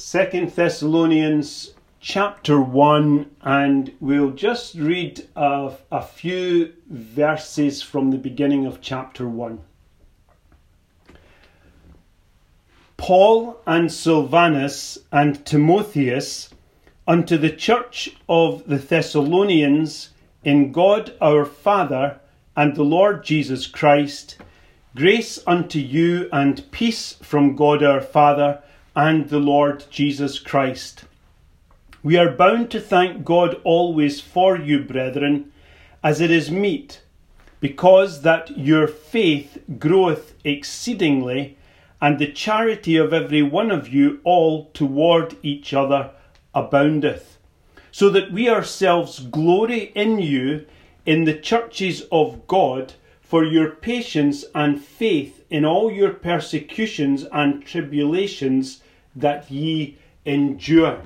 Second Thessalonians chapter 1, and we'll just read a, a few verses from the beginning of chapter 1. Paul and Silvanus and Timotheus unto the church of the Thessalonians in God our Father and the Lord Jesus Christ, grace unto you and peace from God our Father and the Lord Jesus Christ. We are bound to thank God always for you, brethren, as it is meet, because that your faith groweth exceedingly, and the charity of every one of you all toward each other aboundeth, so that we ourselves glory in you in the churches of God for your patience and faith in all your persecutions and tribulations that ye endure.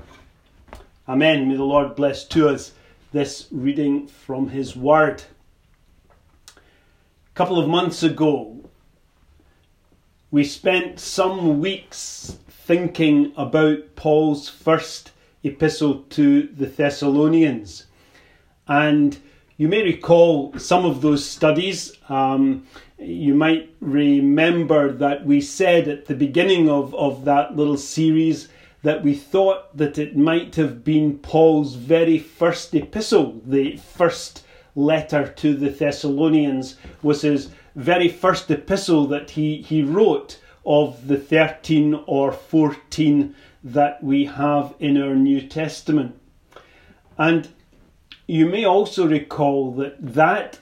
Amen. May the Lord bless to us this reading from His Word. A couple of months ago, we spent some weeks thinking about Paul's first epistle to the Thessalonians. And you may recall some of those studies. Um, you might remember that we said at the beginning of, of that little series that we thought that it might have been Paul's very first epistle, the first letter to the Thessalonians was his very first epistle that he, he wrote of the 13 or 14 that we have in our New Testament. And you may also recall that that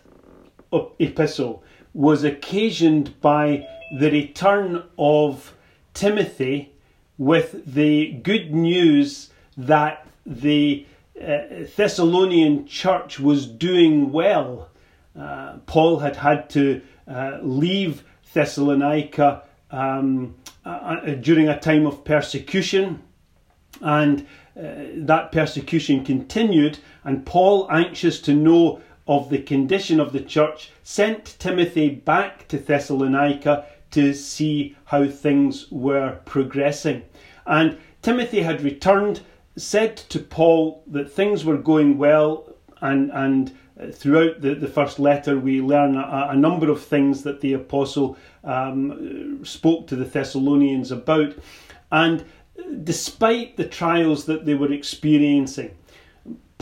epistle was occasioned by the return of Timothy with the good news that the uh, Thessalonian church was doing well. Uh, Paul had had to uh, leave Thessalonica um, uh, uh, during a time of persecution, and uh, that persecution continued. And Paul, anxious to know of the condition of the church, sent Timothy back to Thessalonica to see how things were progressing. And Timothy had returned, said to Paul that things were going well, and, and uh, throughout the, the first letter, we learn a, a number of things that the apostle um, spoke to the Thessalonians about. And despite the trials that they were experiencing,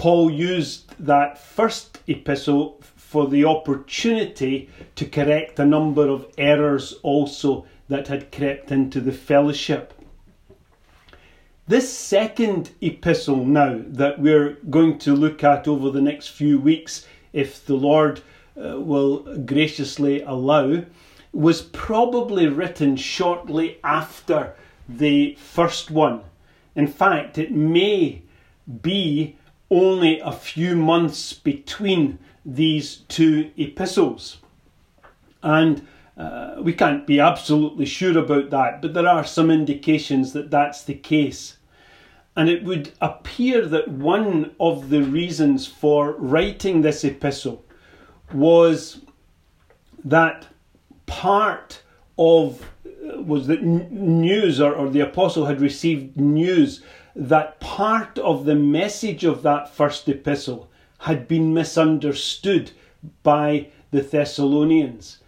Paul used that first epistle for the opportunity to correct a number of errors also that had crept into the fellowship. This second epistle, now that we're going to look at over the next few weeks, if the Lord uh, will graciously allow, was probably written shortly after the first one. In fact, it may be only a few months between these two epistles. And uh, we can't be absolutely sure about that, but there are some indications that that's the case. And it would appear that one of the reasons for writing this epistle was that part of was that news or, or the apostle had received news that part of the message of that first epistle had been misunderstood by the Thessalonians.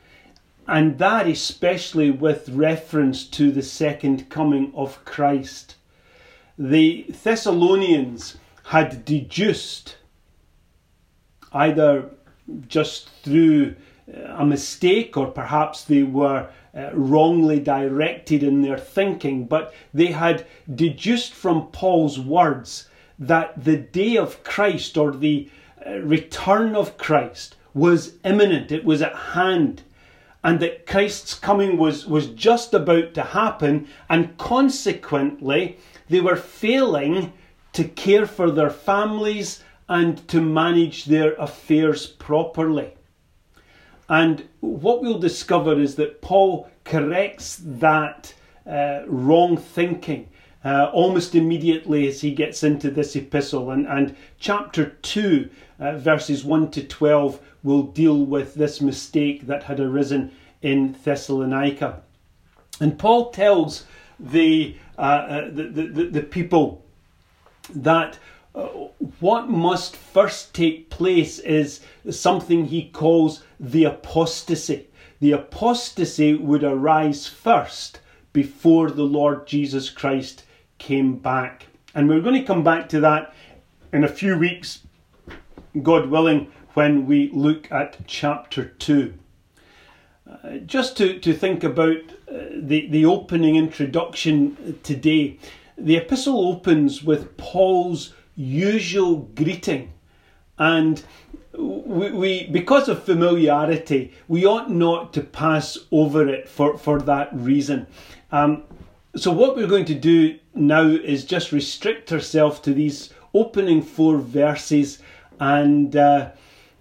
And that especially with reference to the second coming of Christ. The Thessalonians had deduced, either just through a mistake or perhaps they were uh, wrongly directed in their thinking, but they had deduced from Paul's words that the day of Christ or the uh, return of Christ was imminent, it was at hand, and that Christ's coming was, was just about to happen, and consequently, they were failing to care for their families and to manage their affairs properly. And what we'll discover is that Paul corrects that uh, wrong thinking uh, almost immediately as he gets into this epistle. And, and chapter 2, uh, verses 1 to 12, will deal with this mistake that had arisen in Thessalonica. And Paul tells the, uh, uh, the, the, the, people that what must first take place is something he calls the apostasy. The apostasy would arise first before the Lord Jesus Christ came back. And we're going to come back to that in a few weeks, God willing, when we look at chapter 2. Uh, just to, to think about uh, the, the opening introduction today, the epistle opens with Paul's usual greeting. And we, we, because of familiarity, we ought not to pass over it for, for that reason. Um, so, what we're going to do now is just restrict ourselves to these opening four verses and uh,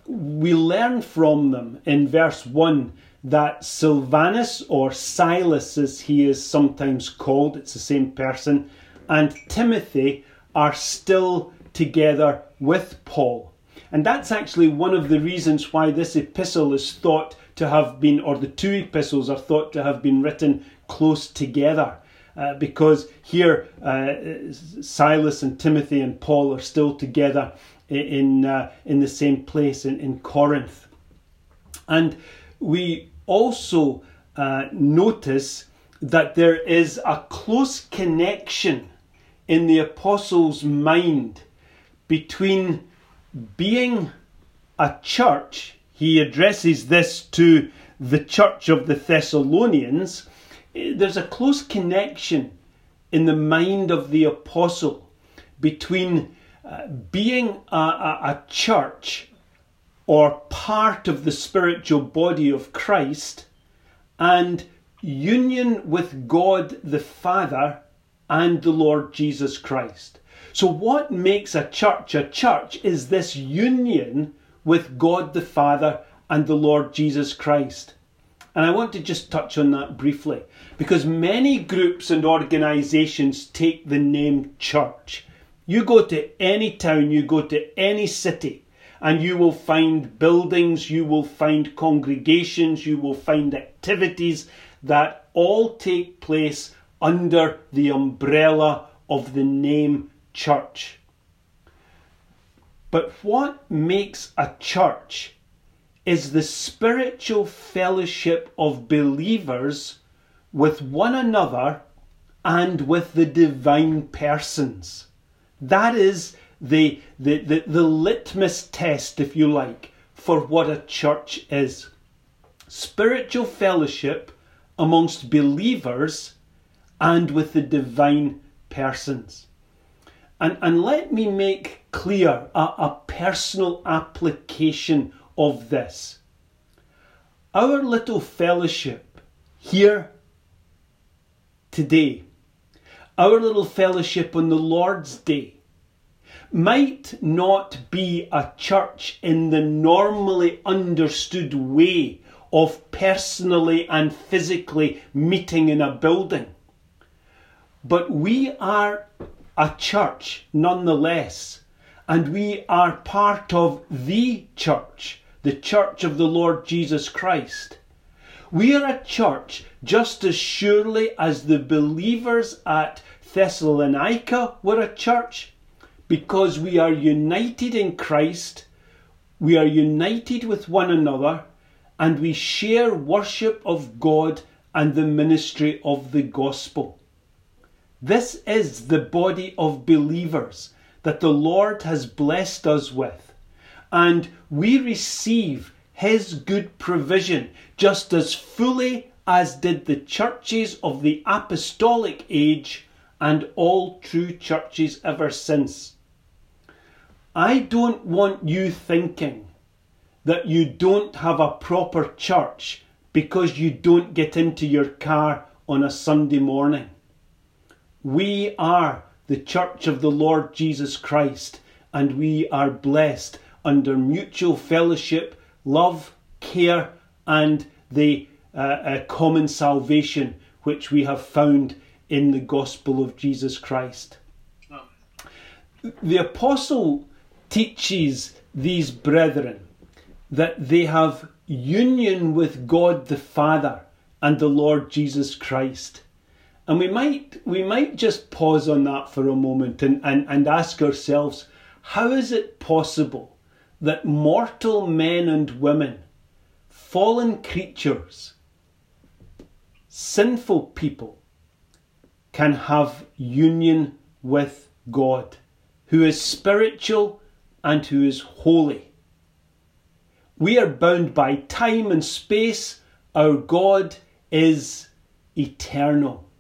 we learn from them in verse 1 that Silvanus, or Silas as he is sometimes called, it's the same person, and Timothy are still together with Paul. And that's actually one of the reasons why this epistle is thought to have been, or the two epistles are thought to have been written close together. Uh, because here uh, Silas and Timothy and Paul are still together in, uh, in the same place in, in Corinth. And we also uh, notice that there is a close connection in the apostle's mind between being a church, he addresses this to the church of the Thessalonians. There's a close connection in the mind of the apostle between uh, being a, a, a church or part of the spiritual body of Christ and union with God the Father and the Lord Jesus Christ. So, what makes a church a church is this union with God the Father and the Lord Jesus Christ. And I want to just touch on that briefly because many groups and organizations take the name church. You go to any town, you go to any city, and you will find buildings, you will find congregations, you will find activities that all take place under the umbrella of the name church. But what makes a church is the spiritual fellowship of believers with one another and with the divine persons. That is the, the, the, the litmus test, if you like, for what a church is. Spiritual fellowship amongst believers and with the divine persons. And, and let me make clear a, a personal application of this. Our little fellowship here today, our little fellowship on the Lord's Day, might not be a church in the normally understood way of personally and physically meeting in a building. But we are a church nonetheless, and we are part of the church, the church of the Lord Jesus Christ. We are a church just as surely as the believers at Thessalonica were a church, because we are united in Christ, we are united with one another, and we share worship of God and the ministry of the gospel. This is the body of believers that the Lord has blessed us with, and we receive His good provision just as fully as did the churches of the apostolic age and all true churches ever since. I don't want you thinking that you don't have a proper church because you don't get into your car on a Sunday morning. We are the church of the Lord Jesus Christ, and we are blessed under mutual fellowship, love, care, and the uh, uh, common salvation which we have found in the gospel of Jesus Christ. The apostle teaches these brethren that they have union with God the Father and the Lord Jesus Christ And we might we might just pause on that for a moment and, and, and ask ourselves, how is it possible that mortal men and women, fallen creatures, sinful people, can have union with God, who is spiritual and who is holy? We are bound by time and space. Our God is eternal.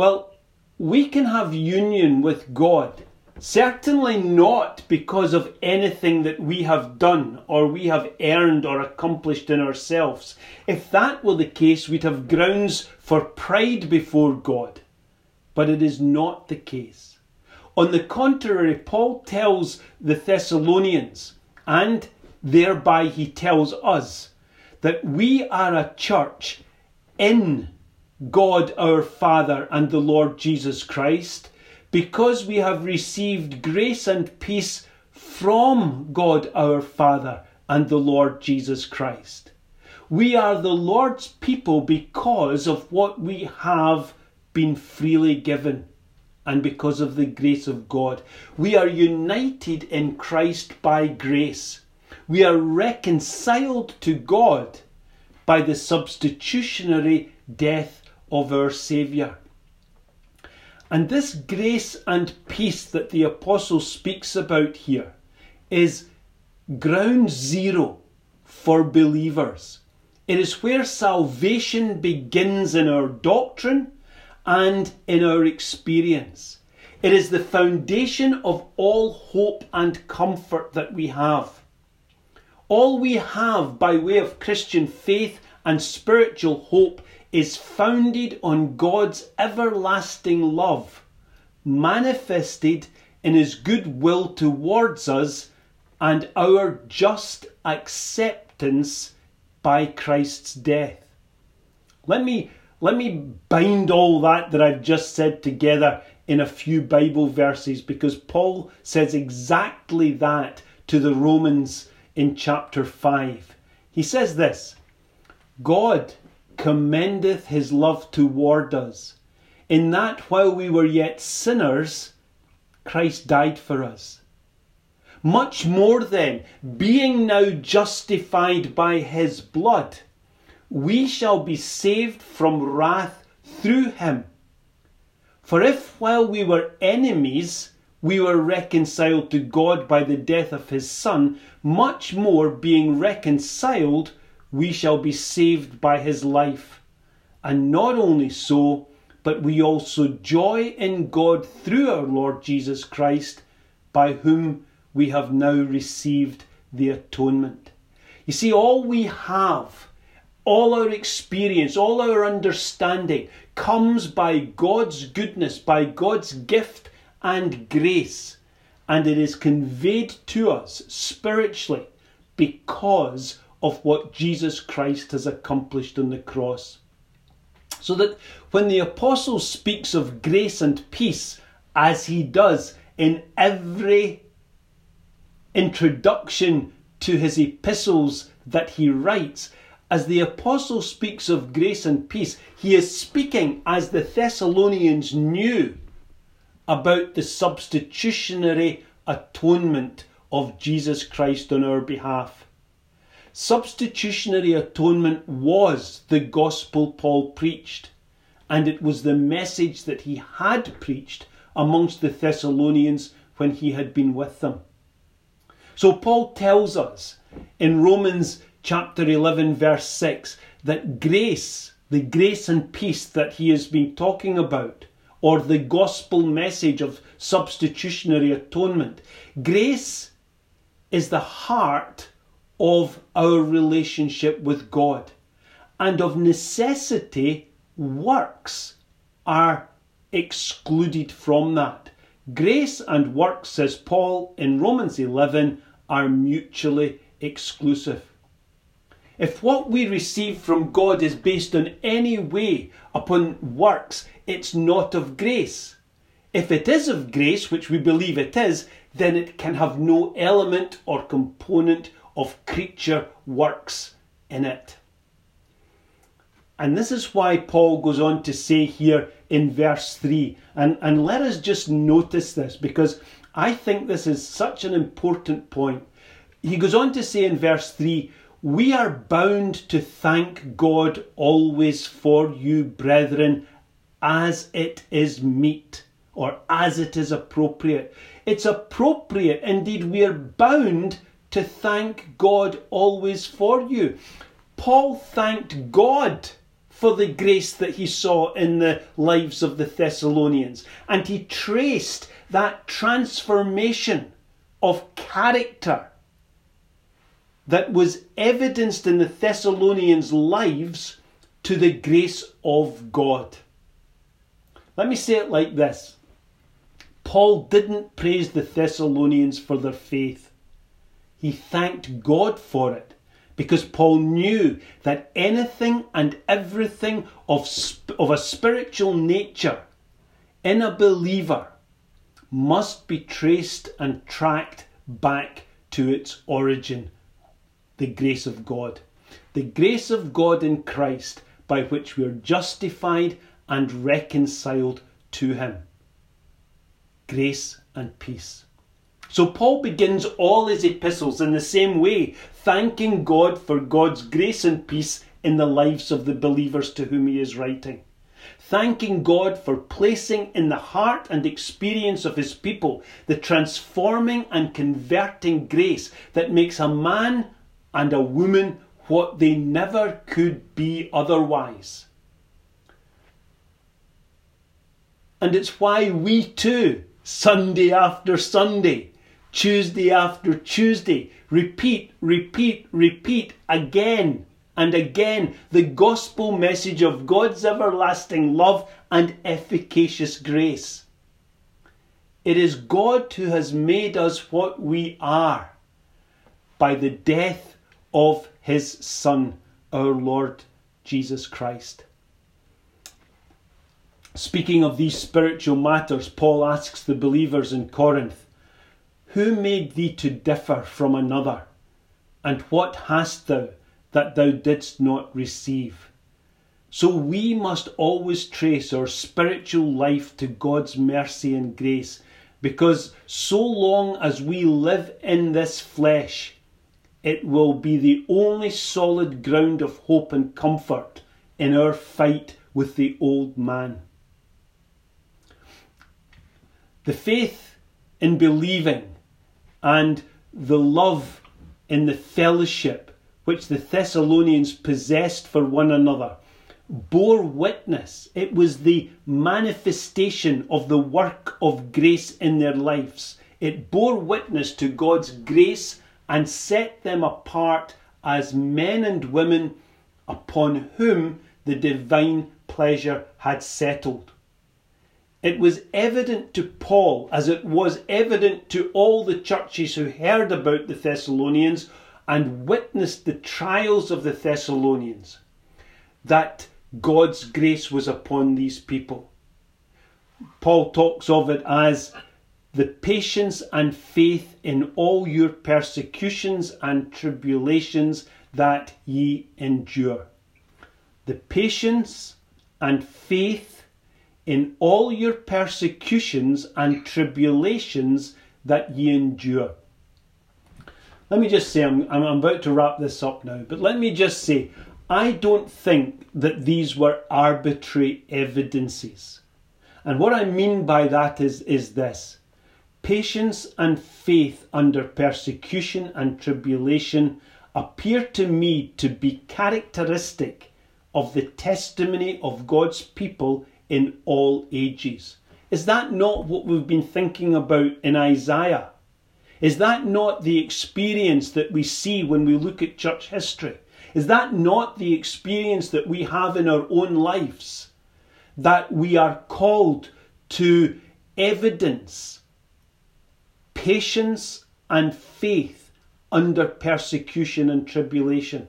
Well, we can have union with God, certainly not because of anything that we have done or we have earned or accomplished in ourselves. If that were the case, we'd have grounds for pride before God. But it is not the case. On the contrary, Paul tells the Thessalonians, and thereby he tells us, that we are a church in God our Father and the Lord Jesus Christ, because we have received grace and peace from God our Father and the Lord Jesus Christ. We are the Lord's people because of what we have been freely given and because of the grace of God. We are united in Christ by grace. We are reconciled to God by the substitutionary death of our Saviour. And this grace and peace that the Apostle speaks about here is ground zero for believers. It is where salvation begins in our doctrine and in our experience. It is the foundation of all hope and comfort that we have. All we have by way of Christian faith and spiritual hope is founded on God's everlasting love, manifested in His goodwill towards us and our just acceptance by Christ's death. Let me, let me bind all that that I've just said together in a few Bible verses because Paul says exactly that to the Romans in chapter 5. He says this God commendeth his love toward us, in that while we were yet sinners, Christ died for us. Much more then, being now justified by his blood, we shall be saved from wrath through him. For if while we were enemies, we were reconciled to God by the death of his Son, much more being reconciled, we shall be saved by his life. And not only so, but we also joy in God through our Lord Jesus Christ, by whom we have now received the atonement. You see, all we have, all our experience, all our understanding comes by God's goodness, by God's gift and grace, and it is conveyed to us spiritually because of what Jesus Christ has accomplished on the cross. So that when the apostle speaks of grace and peace, as he does in every introduction to his epistles that he writes, as the apostle speaks of grace and peace, he is speaking as the Thessalonians knew about the substitutionary atonement of Jesus Christ on our behalf. Substitutionary atonement was the gospel Paul preached, and it was the message that he had preached amongst the Thessalonians when he had been with them. So Paul tells us in Romans chapter 11, verse 6, that grace, the grace and peace that he has been talking about, or the gospel message of substitutionary atonement, grace is the heart of our relationship with God. And of necessity, works are excluded from that. Grace and works, says Paul in Romans 11, are mutually exclusive. If what we receive from God is based on any way upon works, it's not of grace. If it is of grace, which we believe it is, then it can have no element or component of creature works in it. And this is why Paul goes on to say here in verse 3. And, and let us just notice this because I think this is such an important point. He goes on to say in verse 3 We are bound to thank God always for you, brethren, as it is meet or as it is appropriate. It's appropriate, indeed, we are bound to thank God always for you. Paul thanked God for the grace that he saw in the lives of the Thessalonians. And he traced that transformation of character that was evidenced in the Thessalonians' lives to the grace of God. Let me say it like this Paul didn't praise the Thessalonians for their faith, he thanked God for it because Paul knew that anything and everything of, of a spiritual nature in a believer must be traced and tracked back to its origin the grace of God. The grace of God in Christ by which we are justified and reconciled to Him. Grace and peace. So Paul begins all his epistles in the same way, thanking God for God's grace and peace in the lives of the believers to whom he is writing. Thanking God for placing in the heart and experience of his people the transforming and converting grace that makes a man and a woman what they never could be otherwise. And it's why we too, Sunday after Sunday, Tuesday after Tuesday. Repeat, repeat, repeat again and again the gospel message of God's everlasting love and efficacious grace. It is God who has made us what we are by the death of his Son, our Lord Jesus Christ. Speaking of these spiritual matters, Paul asks the believers in Corinth who made thee to differ from another? And what hast thou that thou didst not receive? So we must always trace our spiritual life to God's mercy and grace, because so long as we live in this flesh, it will be the only solid ground of hope and comfort in our fight with the old man. The faith in believing and the love in the fellowship which the Thessalonians possessed for one another bore witness. It was the manifestation of the work of grace in their lives. It bore witness to God's grace and set them apart as men and women upon whom the divine pleasure had settled. It was evident to Paul, as it was evident to all the churches who heard about the Thessalonians and witnessed the trials of the Thessalonians, that God's grace was upon these people. Paul talks of it as the patience and faith in all your persecutions and tribulations that ye endure. The patience and faith in all your persecutions and tribulations that ye endure. Let me just say, I'm, I'm about to wrap this up now, but let me just say, I don't think that these were arbitrary evidences. And what I mean by that is, is this patience and faith under persecution and tribulation appear to me to be characteristic of the testimony of God's people in all ages. Is that not what we've been thinking about in Isaiah? Is that not the experience that we see when we look at church history? Is that not the experience that we have in our own lives? That we are called to evidence patience and faith under persecution and tribulation.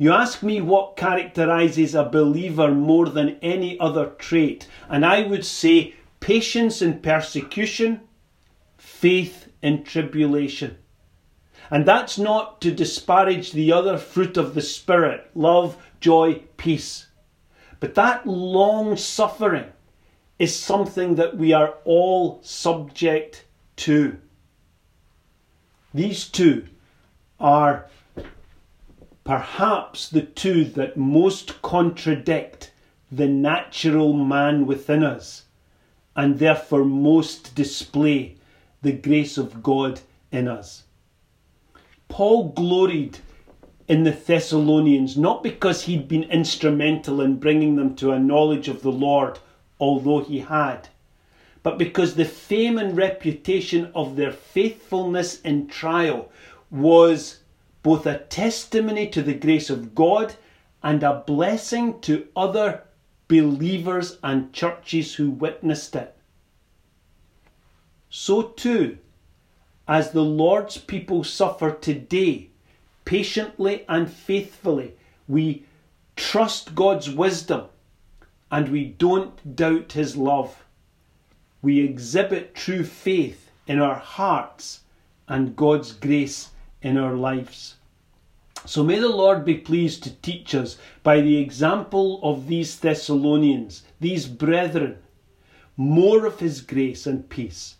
You ask me what characterizes a believer more than any other trait, and I would say patience in persecution, faith in tribulation. And that's not to disparage the other fruit of the Spirit love, joy, peace. But that long suffering is something that we are all subject to. These two are perhaps the two that most contradict the natural man within us and therefore most display the grace of God in us. Paul gloried in the Thessalonians not because he'd been instrumental in bringing them to a knowledge of the Lord, although he had, but because the fame and reputation of their faithfulness in trial was both a testimony to the grace of God and a blessing to other believers and churches who witnessed it. So too, as the Lord's people suffer today, patiently and faithfully, we trust God's wisdom and we don't doubt His love. We exhibit true faith in our hearts and God's grace in our lives. So may the Lord be pleased to teach us by the example of these Thessalonians, these brethren, more of His grace and peace,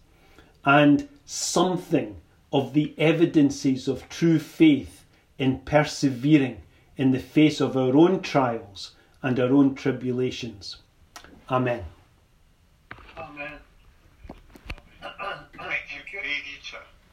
and something of the evidences of true faith in persevering in the face of our own trials and our own tribulations. Amen.